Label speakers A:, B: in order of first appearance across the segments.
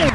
A: How's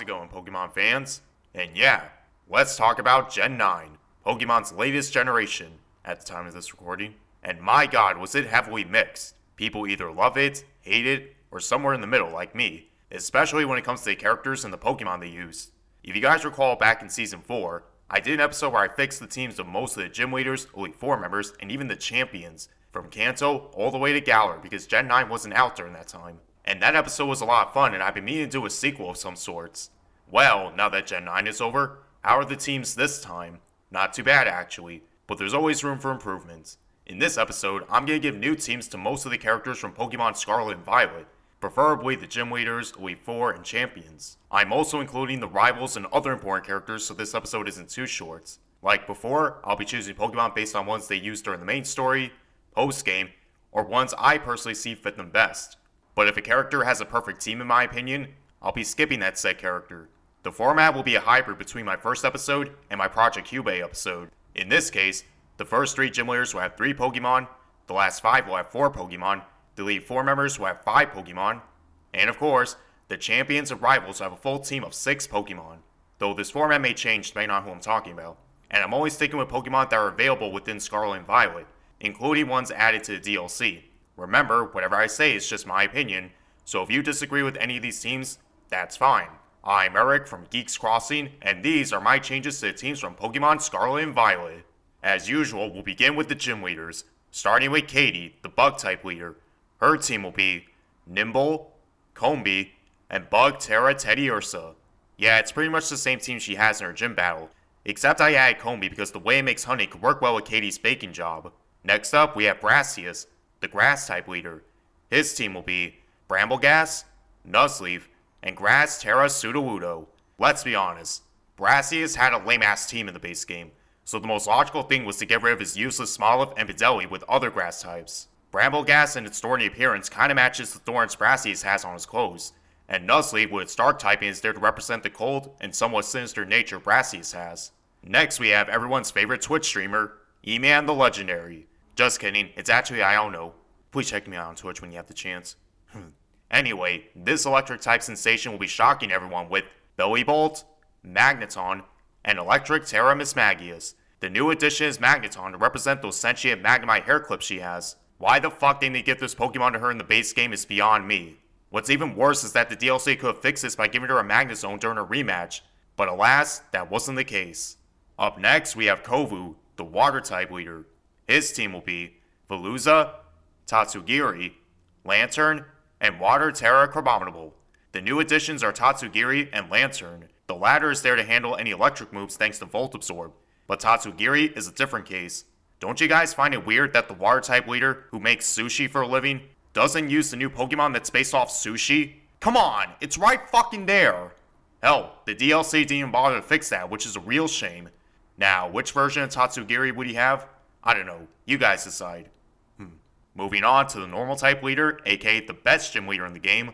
A: it going, Pokemon fans? And yeah, let's talk about Gen 9, Pokemon's latest generation at the time of this recording. And my god, was it heavily mixed. People either love it, hate it, or somewhere in the middle like me, especially when it comes to the characters and the Pokemon they use. If you guys recall back in Season 4, I did an episode where I fixed the teams of most of the gym leaders, Elite Four members, and even the champions, from Kanto all the way to Galar, because Gen 9 wasn't out during that time. And that episode was a lot of fun, and I've been meaning to do a sequel of some sorts. Well, now that Gen 9 is over, how are the teams this time? Not too bad, actually, but there's always room for improvements. In this episode, I'm going to give new teams to most of the characters from Pokemon Scarlet and Violet, preferably the gym leaders, Elite Four, and champions. I'm also including the rivals and other important characters so this episode isn't too short. Like before, I'll be choosing Pokemon based on ones they use during the main story, post game, or ones I personally see fit them best. But if a character has a perfect team in my opinion, I'll be skipping that said character. The format will be a hybrid between my first episode and my Project Cube episode. In this case, the first three gym leaders will have three Pokemon, the last five will have four Pokemon, the Four members will have five Pokemon, and of course, the champions and rivals have a full team of six Pokemon. Though this format may change depending on who I'm talking about. And I'm only sticking with Pokemon that are available within Scarlet and Violet, including ones added to the DLC. Remember, whatever I say is just my opinion, so if you disagree with any of these teams, that's fine. I'm Eric from Geeks Crossing, and these are my changes to the teams from Pokemon Scarlet and Violet. As usual, we'll begin with the gym leaders, starting with Katie, the bug type leader. Her team will be Nymble, Combee, and Bug Tera Teddy Ursa. Yeah, it's pretty much the same team she has in her gym battle, except I added Combee because the way it makes honey could work well with Katie's baking job. Next up, we have Brassius, the grass type leader. His team will be Brambleghast, Nuzleaf, and Grass Tera Sudowoodo. Let's be honest, Brassius had a lame ass team in the base game, so the most logical thing was to get rid of his useless Smoliv and Videli with other grass types. Brambleghast and its thorny appearance kinda matches the thorns Brassius has on his clothes, and Nuzleaf with its dark typing is there to represent the cold and somewhat sinister nature Brassius has. Next we have everyone's favorite Twitch streamer, E-Man the Legendary. Just kidding, it's actually Iono. Please check me out on Twitch when you have the chance. Hmm. anyway, this electric type sensation will be shocking everyone with Bellibolt, Magneton, and Electric Tera Mismagius. The new addition is Magneton to represent those sentient Magnemite hair clips she has. Why the fuck didn't they give this Pokemon to her in the base game is beyond me. What's even worse is that the DLC could have fixed this by giving her a Magnezone during a rematch, but alas, that wasn't the case. Up next, we have Kofu, the water type leader. His team will be Veluza, Tatsugiri, Lanturn, and Water Tera Crabominable. The new additions are Tatsugiri and Lanturn. The latter is there to handle any electric moves thanks to Volt Absorb, but Tatsugiri is a different case. Don't you guys find it weird that the water type leader, who makes sushi for a living, doesn't use the new Pokemon that's based off sushi? Come on, it's right fucking there! Hell, the DLC didn't bother to fix that, which is a real shame. Now, which version of Tatsugiri would he have? I don't know. You guys decide. Hmm. Moving on to the normal type leader, aka the best gym leader in the game,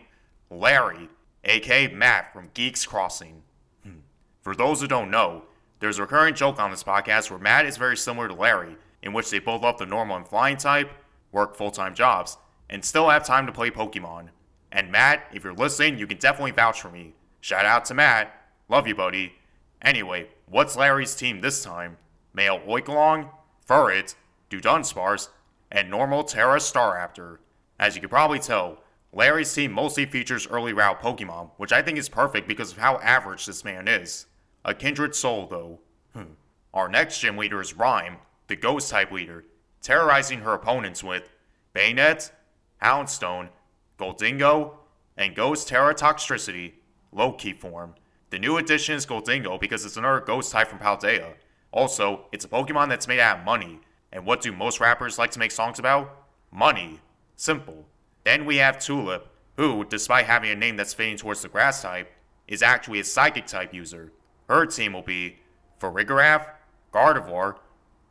A: Larry, aka Matt from Geeks Crossing. Hmm. For those who don't know, there's a recurring joke on this podcast where Matt is very similar to Larry, in which they both love the normal and flying type, work full time jobs, and still have time to play Pokemon. And Matt, if you're listening, you can definitely vouch for me. Shout out to Matt. Love you, buddy. Anyway, what's Larry's team this time? Male Oinkologne, Furret, Dudunsparce, and normal Tera Staraptor. As you can probably tell, Larry's team mostly features early route Pokemon, which I think is perfect because of how average this man is. A kindred soul, though. Hmm. Our next gym leader is Rhyme, the ghost type leader, terrorizing her opponents with Banette, Houndstone, Gholdengo, and Ghost Tera Toxtricity, low key form. The new addition is Gholdengo because it's another ghost type from Paldea. Also, it's a Pokemon that's made out of money. And what do most rappers like to make songs about? Money. Simple. Then we have Tulip, who, despite having a name that's fitting towards the grass type, is actually a psychic type user. Her team will be Farigiraf, Gardevoir,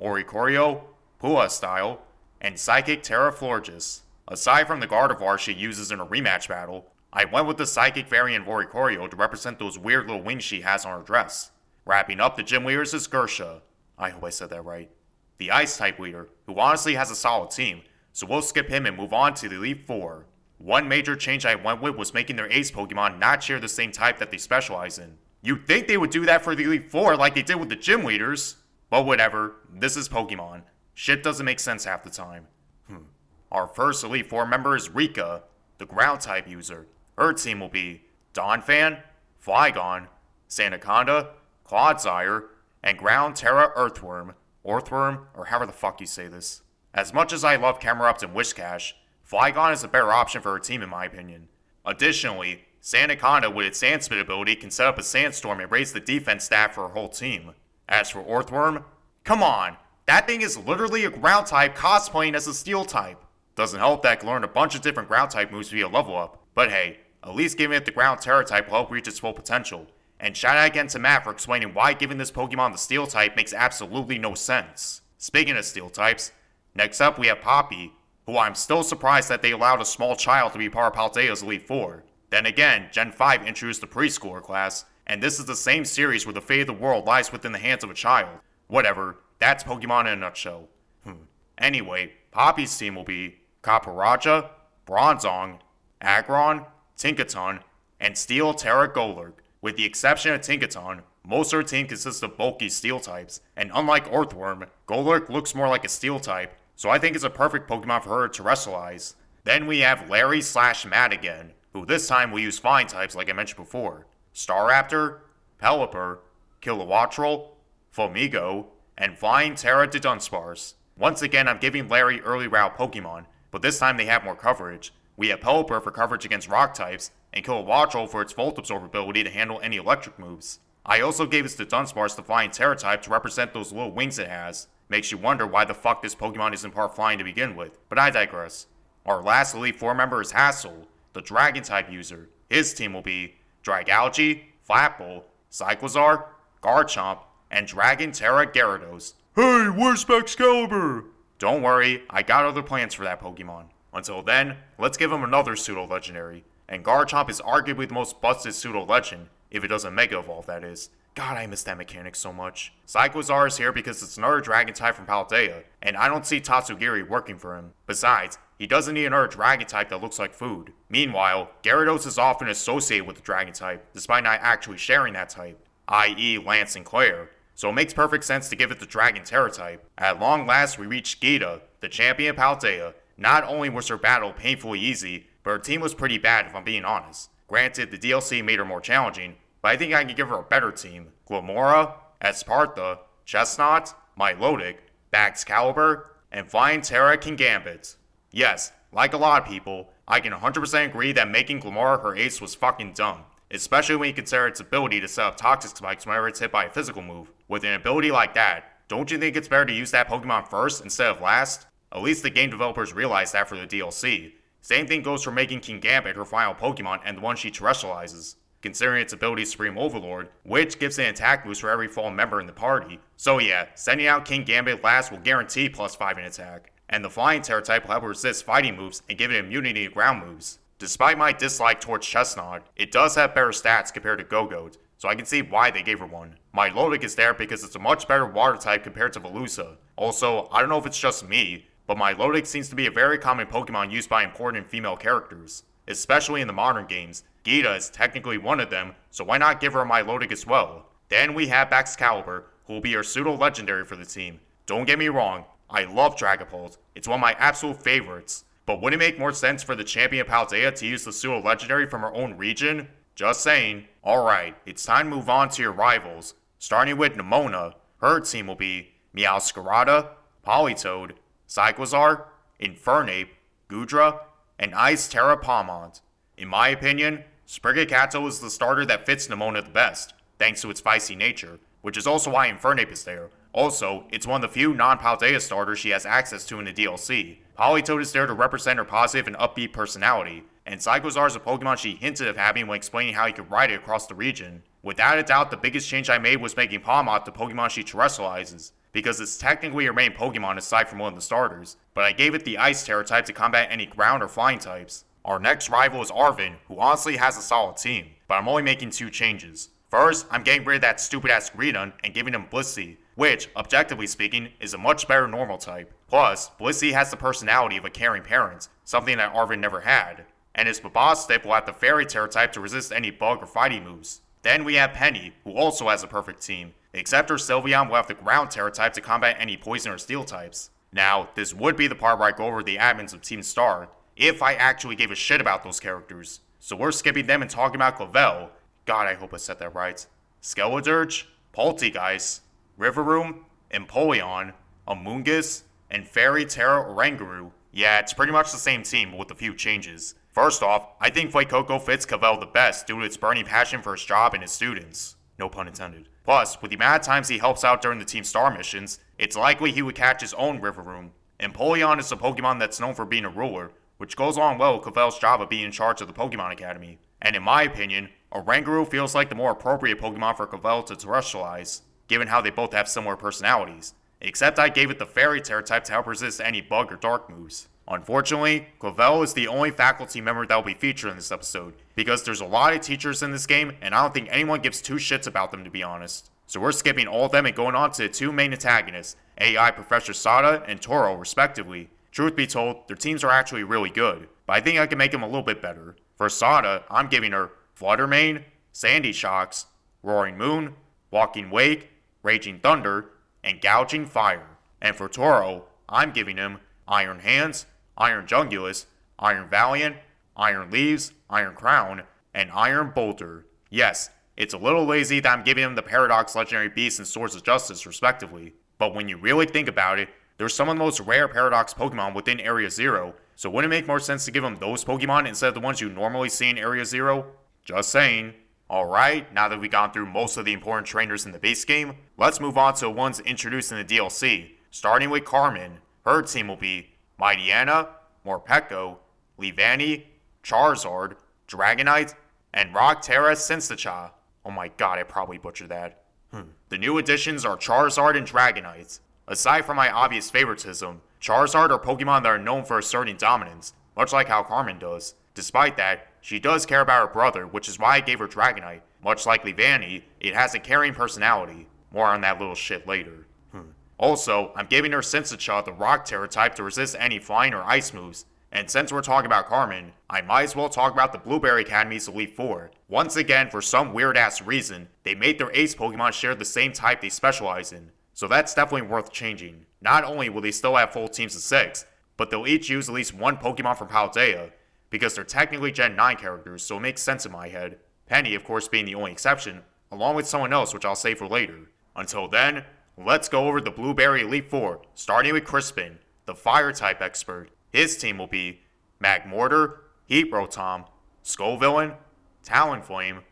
A: Oricorio, Pua style, and Psychic Tera Terraflorges. Aside from the Gardevoir she uses in a rematch battle, I went with the Psychic variant of Oricorio to represent those weird little wings she has on her dress. Wrapping up the gym leaders is Gersha. I hope I said that right. The Ice type leader, who honestly has a solid team, so we'll skip him and move on to the Elite Four. One major change I went with was making their ace Pokemon not share the same type that they specialize in. You'd think they would do that for the Elite Four like they did with the gym leaders. But whatever, this is Pokemon. Shit doesn't make sense half the time. Hmm. Our first Elite Four member is Rika, the ground type user. Her team will be Donphan, Flygon, Sandaconda, Clodsire, and Ground Tera Earthworm, Earthworm, or however the fuck you say this. As much as I love Camerupt and Whiscash, Flygon is a better option for her team in my opinion. Additionally, Sandaconda with its Sand Spit ability can set up a Sandstorm and raise the defense stat for her whole team. As for Earthworm, come on, that thing is literally a ground type cosplaying as a steel type. Doesn't help that I can learn a bunch of different ground type moves via level up, but hey, at least giving it the ground Tera type will help reach its full potential. And shout out again to Matt for explaining why giving this Pokemon the steel type makes absolutely no sense. Speaking of steel types, next up we have Poppy, who I'm still surprised that they allowed a small child to be part of Paldea's Elite Four. Then again, Gen 5 introduced the preschooler class, and this is the same series where the fate of the world lies within the hands of a child. Whatever, that's Pokemon in a nutshell. Hmm. Anyway, Poppy's team will be Copperajah, Bronzong, Aggron, Tinkaton, and Steel Tera Golurk. With the exception of Tinkaton, most of her team consists of bulky steel types, and unlike Earthworm, Golurk looks more like a steel type, so I think it's a perfect Pokemon for her to terastallize. Then we have Larry slash Matt again, who this time will use fine types like I mentioned before. Staraptor, Pelipper, Kilowattrel, Flamigo, and Flying Tera Dudunsparce. Once again, I'm giving Larry early route Pokemon, but this time they have more coverage. We have Pelipper for coverage against rock types, and Kilowattrel for its Volt Absorb ability to handle any electric moves. I also gave this Dudunsparce the Flying Tera type to represent those little wings it has. Makes you wonder why the fuck this Pokemon isn't part flying to begin with, but I digress. Our last Elite Four member is Hassel, the Dragon type user. His team will be Dragalge, Flapple, Cyclizar, Garchomp, and Dragon Tera Gyarados. Hey, where's Baxcalibur? Don't worry, I got other plans for that Pokemon. Until then, let's give him another pseudo legendary. And Garchomp is arguably the most busted pseudo legend, if it doesn't Mega Evolve, that is. God, I miss that mechanic so much. Cyclizar is here because it's another Dragon type from Paldea, and I don't see Tatsugiri working for him. Besides, he doesn't need another Dragon type that looks like food. Meanwhile, Gyarados is often associated with the Dragon type, despite not actually sharing that type, i.e. Lance and Clair, so it makes perfect sense to give it the Dragon Tera type. At long last, we reach Geeta, the champion of Paldea. Not only was her battle painfully easy, but her team was pretty bad if I'm being honest. Granted, the DLC made her more challenging, but I think I can give her a better team. Glimmora, Espathra, Chesnaught, Milotic, Baxcalibur, and Flying Tera Kingambit. Yes, like a lot of people, I can 100% agree that making Glimmora her ace was fucking dumb, especially when you consider its ability to set up toxic spikes whenever it's hit by a physical move. With an ability like that, don't you think it's better to use that Pokemon first instead of last? At least the game developers realized that for the DLC. Same thing goes for making Kingambit her final Pokemon and the one she terastallizes considering its ability Supreme Overlord, which gives an attack boost for every fallen member in the party. So yeah, sending out Kingambit last will guarantee plus 5 in attack, and the Flying Tera type will help resist fighting moves and give it immunity to ground moves. Despite my dislike towards Chesnaught, it does have better stats compared to Gogoat, so I can see why they gave her one. My Milotic is there because it's a much better water type compared to Veluza. Also, I don't know if it's just me, but my Milotic seems to be a very common Pokemon used by important female characters, especially in the modern games, Geeta is technically one of them, so why not give her a Milotic as well? Then we have Baxcalibur, who will be our pseudo legendary for the team. Don't get me wrong, I love Dragapult. It's one of my absolute favorites. But would it make more sense for the champion Paldea to use the pseudo legendary from her own region? Just saying. Alright, it's time to move on to your rivals. Starting with Nemona, her team will be Meowscarada, Politoed, Cyclizar, Infernape, Goodra, and Ice Tera Pawmot. In my opinion, Sprigatito is the starter that fits Nemona the best, thanks to its feisty nature, which is also why Infernape is there. Also, it's one of the few non-Paldea starters she has access to in the DLC. Politoed is there to represent her positive and upbeat personality, and Cyclizar is a Pokemon she hinted of having when explaining how you could ride it across the region. Without a doubt, the biggest change I made was making Pawmot the Pokemon she terastallizes, because it's technically her main Pokemon aside from one of the starters, but I gave it the Ice Tera type to combat any ground or flying types. Our next rival is Arven, who honestly has a solid team, but I'm only making two changes. First, I'm getting rid of that stupid ass Greedent and giving him Blissey, which, objectively speaking, is a much better normal type. Plus, Blissey has the personality of a caring parent, something that Arven never had. And his Mabosstiff will have the Fairy Tera type to resist any bug or fighting moves. Then we have Penny, who also has a perfect team, except her Sylveon will have the Ground Tera type to combat any Poison or Steel types. Now, this would be the part where I go over the admins of Team Star, if I actually gave a shit about those characters. So we're skipping them and talking about Clavel. God, I hope I said that right. Skeledirge, Polteageist, Revavroom, Empoleon, Amoonguss, and Fairy Tera Oranguru. Yeah, it's pretty much the same team, with a few changes. First off, I think Coco fits Cavell the best due to its burning passion for his job and his students. No pun intended. Plus, with the amount of times he helps out during the Team Star missions, it's likely he would catch his own Revavroom. Empoleon is a Pokemon that's known for being a ruler, which goes along well with Cavell's job of being in charge of the Pokemon Academy. And in my opinion, Oranguru feels like the more appropriate Pokemon for Cavell to terastallize, given how they both have similar personalities. Except I gave it the Fairy Tera type to help resist any bug or dark moves. Unfortunately, Clavel is the only faculty member that will be featured in this episode, because there's a lot of teachers in this game, and I don't think anyone gives two shits about them to be honest. So we're skipping all of them and going on to the two main antagonists, AI Professor Sada and Turo, respectively. Truth be told, their teams are actually really good, but I think I can make them a little bit better. For Sada, I'm giving her Flutter Mane, Sandy Shocks, Roaring Moon, Walking Wake, Raging Thunder, and Gouging Fire. And for Turo, I'm giving him Iron Hands, Iron Jugulis, Iron Valiant, Iron Leaves, Iron Crown, and Iron Boulder. Yes, it's a little lazy that I'm giving him the Paradox Legendary Beast and Swords of Justice, respectively. But when you really think about it, they're some of the most rare Paradox Pokemon within Area Zero, so wouldn't it make more sense to give him those Pokemon instead of the ones you normally see in Area Zero? Just saying. Alright, now that we've gone through most of the important trainers in the base game, let's move on to ones introduced in the DLC. Starting with Carmen, her team will be Mightyena, Morpeko, Leavanny, Charizard, Dragonite, and Rock Tera Cinsacha. Oh my god, I probably butchered that. Hmm. The new additions are Charizard and Dragonite. Aside from my obvious favoritism, Charizard are Pokemon that are known for asserting dominance, much like how Carmen does. Despite that, she does care about her brother, which is why I gave her Dragonite. Much like Vanny, it has a caring personality. More on that little shit later. Hmm. Also, I'm giving her Cinsacha the Rock Tera type to resist any flying or ice moves. And since we're talking about Carmen, I might as well talk about the Blueberry Academy's Elite Four. Once again, for some weird ass reason, they made their ace Pokemon share the same type they specialize in. So that's definitely worth changing. Not only will they still have full teams of six, but they'll each use at least one Pokemon from Paldea, because they're technically Gen 9 characters, so it makes sense in my head. Penny, of course, being the only exception, along with someone else, which I'll save for later. Until then, let's go over the Blueberry Elite Four, starting with Crispin, the Fire type expert. His team will be Magmortar, Heat Rotom, Scovillain, Talonflame,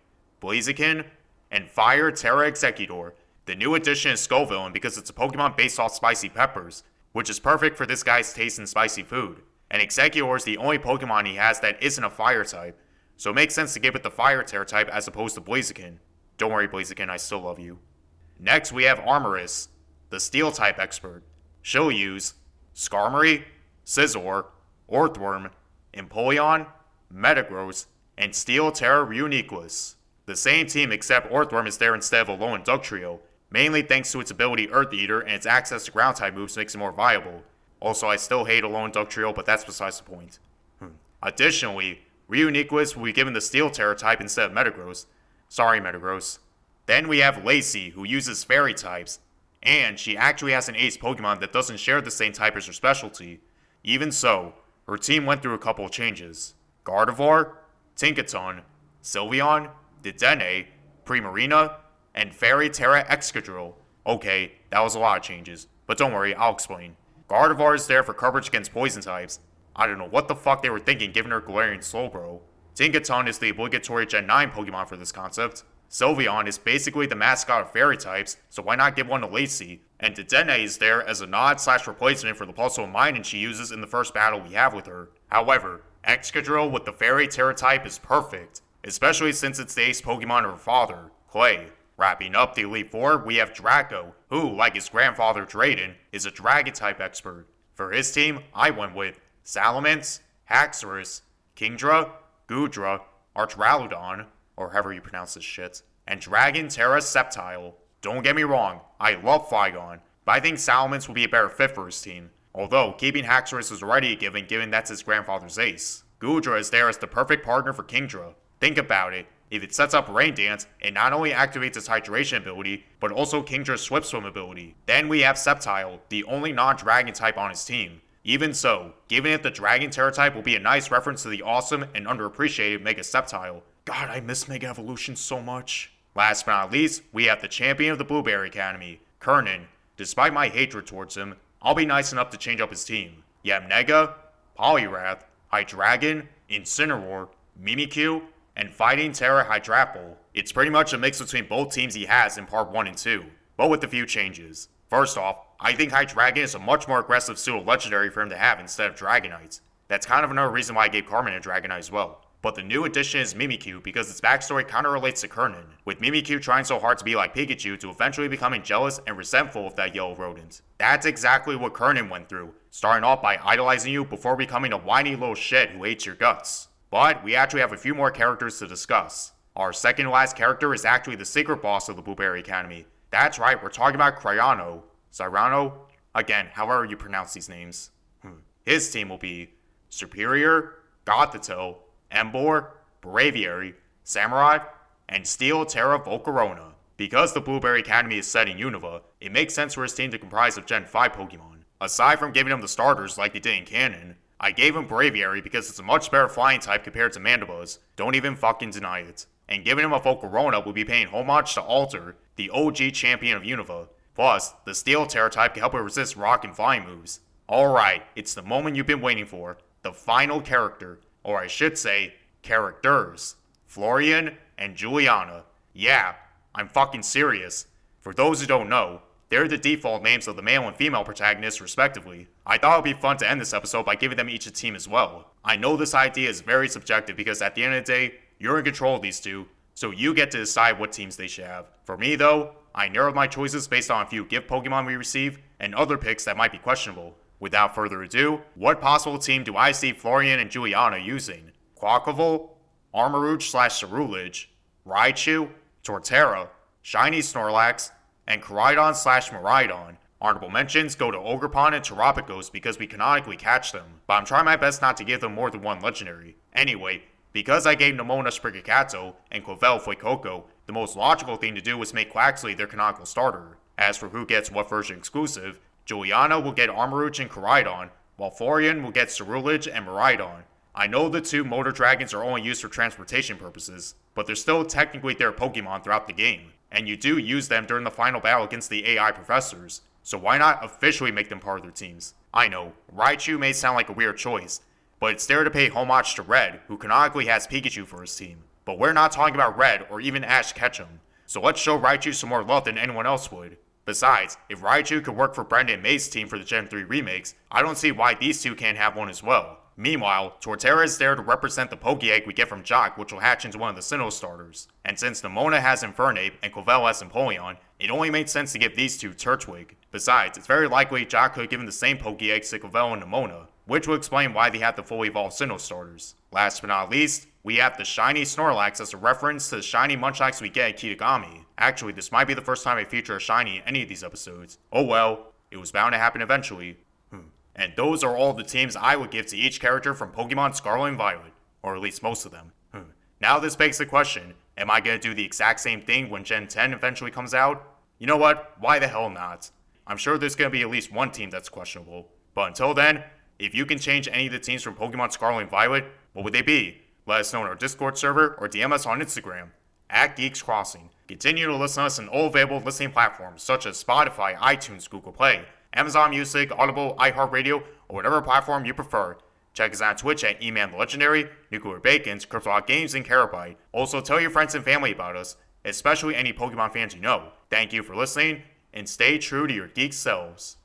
A: Blaziken, and Fire Tera Exeggutor. The new addition is Scovillain because it's a Pokemon based off spicy peppers, which is perfect for this guy's taste in spicy food and Exeggutor is the only Pokemon he has that isn't a fire type, so it makes sense to give it the fire Tera type as opposed to Blaziken. Don't worry, Blaziken, I still love you. Next, we have Amarys, the steel type expert. She'll use Skarmory, Scizor, Orthworm, Empoleon, Metagross, and Steel Tera Reuniclus. The same team except Orthworm is there instead of Alolan Dugtrio, mainly thanks to its ability Earth Eater and its access to ground type moves makes it more viable. Also, I still hate Alolan Dugtrio, but that's besides the point. Hmm. Additionally, Reuniclus will be given the Steel Tera type instead of Metagross. Sorry, Metagross. Then we have Lacey, who uses Fairy types, and she actually has an ace Pokemon that doesn't share the same type as her specialty. Even so, her team went through a couple of changes. Gardevoir, Tinkaton, Sylveon, Dedenne, Primarina, and Fairy Tera Excadrill. Okay, that was a lot of changes, but don't worry, I'll explain. Gardevoir is there for coverage against poison types. I don't know what the fuck they were thinking giving her Galarian Slowbro. Tinkaton is the obligatory Gen 9 Pokemon for this concept. Sylveon is basically the mascot of fairy types, so why not give one to Lacey? And Dedenne is there as a nod slash replacement for the Plusle Minun she uses in the first battle we have with her. However, Excadrill with the fairy Tera type is perfect, especially since it's the ace Pokemon of her father, Clay. Wrapping up the Elite Four, we have Draco, who, like his grandfather Drayden, is a Dragon type expert. For his team, I went with Salamence, Haxorus, Kingdra, Goodra, Archaludon, or however you pronounce this shit, and Dragon Tera Sceptile. Don't get me wrong, I love Flygon, but I think Salamence would be a better fit for his team. Although, keeping Haxorus is already a given given that's his grandfather's ace. Goodra is there as the perfect partner for Kingdra. Think about it. If it sets up Rain Dance, it not only activates its hydration ability, but also Kingdra's Swift Swim ability. Then we have Sceptile, the only non-dragon type on his team. Even so, given it the Dragon Tera type will be a nice reference to the awesome and underappreciated Mega Sceptile. God, I miss Mega Evolution so much. Last but not least, we have the champion of the Blueberry Academy, Kernan. Despite my hatred towards him, I'll be nice enough to change up his team. You have Nega, Poliwrath, Hydreigon, Incineroar, Mimikyu, and Fighting Tera Hydrapple. It's pretty much a mix between both teams he has in part 1 and 2, but with a few changes. First off, I think Hydreigon is a much more aggressive pseudo legendary for him to have instead of Dragonite. That's kind of another reason why I gave Carmen a Dragonite as well. But the new addition is Mimikyu because its backstory kinda relates to Kernan, with Mimikyu trying so hard to be like Pikachu to eventually becoming jealous and resentful of that yellow rodent. That's exactly what Kernan went through, starting off by idolizing you before becoming a whiny little shit who hates your guts. But we actually have a few more characters to discuss. Our second last character is actually the secret boss of the Blueberry Academy. That's right, we're talking about Cryono. Cyrano? Again, however you pronounce these names. Hmm. His team will be Serperior, Gothitelle, Emboar, Braviary, Samurott, and Steel Tera Volcarona. Because the Blueberry Academy is set in Unova, it makes sense for his team to comprise of Gen 5 Pokemon. Aside from giving him the starters like they did in Canon, I gave him Braviary because it's a much better flying type compared to Mandibuzz. Don't even fucking deny it. And giving him a Volcarona will be paying homage to Alder, the OG champion of Unova. Plus, the Steel Tera type can help it resist rock and flying moves. Alright, it's the moment you've been waiting for. The final character, or I should say, characters. Florian and Juliana. Yeah, I'm fucking serious. For those who don't know, they're the default names of the male and female protagonists, respectively. I thought it would be fun to end this episode by giving them each a team as well. I know this idea is very subjective because at the end of the day, you're in control of these two, so you get to decide what teams they should have. For me, though, I narrowed my choices based on a few gift Pokemon we receive and other picks that might be questionable. Without further ado, what possible team do I see Florian and Juliana using? Quaquaval, Armarouge slash Ceruledge, Raichu, Torterra, Shiny Snorlax, and Koraidon slash Miraidon. Honorable mentions go to Ogerpon and Terapagos because we canonically catch them, but I'm trying my best not to give them more than one legendary. Anyway, because I gave Nemona Sprigatito and Quavel Fuecoco, the most logical thing to do was make Quaxly their canonical starter. As for who gets what version exclusive, Juliana will get Armarouge and Koraidon, while Florian will get Ceruledge and Miraidon. I know the two Motor Dragons are only used for transportation purposes, but they're still technically their Pokemon throughout the game, and you do use them during the final battle against the AI professors, so why not officially make them part of their teams? I know, Raichu may sound like a weird choice, but it's there to pay homage to Red, who canonically has Pikachu for his team. But we're not talking about Red or even Ash Ketchum, so let's show Raichu some more love than anyone else would. Besides, if Raichu could work for Brendan May's team for the Gen 3 remakes, I don't see why these two can't have one as well. Meanwhile, Torterra is there to represent the Pokeegg we get from Jock, which will hatch into one of the Sinnoh starters. And since Nemona has Infernape and Covell has Empoleon, it only made sense to give these two Turtwig. Besides, it's very likely Jock could have given the same Pokeeggs to Covell and Nemona, which will explain why they have the fully evolved Sinnoh starters. Last but not least, we have the shiny Snorlax as a reference to the shiny Munchlax we get at Kitakami. Actually, this might be the first time I feature a shiny in any of these episodes. Oh well, it was bound to happen eventually. And those are all the teams I would give to each character from Pokemon Scarlet and Violet, or at least most of them. Hmm. Now this begs the question, am I to do the exact same thing when Gen 10 eventually comes out? You know what, why the hell not? I'm sure there's to be at least one team that's questionable. But until then, if you can change any of the teams from Pokemon Scarlet and Violet, what would they be? Let us know on our Discord server or DM us on Instagram at Geeks Crossing. Continue to listen to us on all available listening platforms such as Spotify, iTunes, Google Play, Amazon Music, Audible, iHeartRadio, or whatever platform you prefer. Check us out on Twitch at Eman the Legendary, Nuclear Bacons, Cryptolock Games, and Karrotbyte. Also, tell your friends and family about us, especially any Pokemon fans you know. Thank you for listening, and stay true to your geek selves.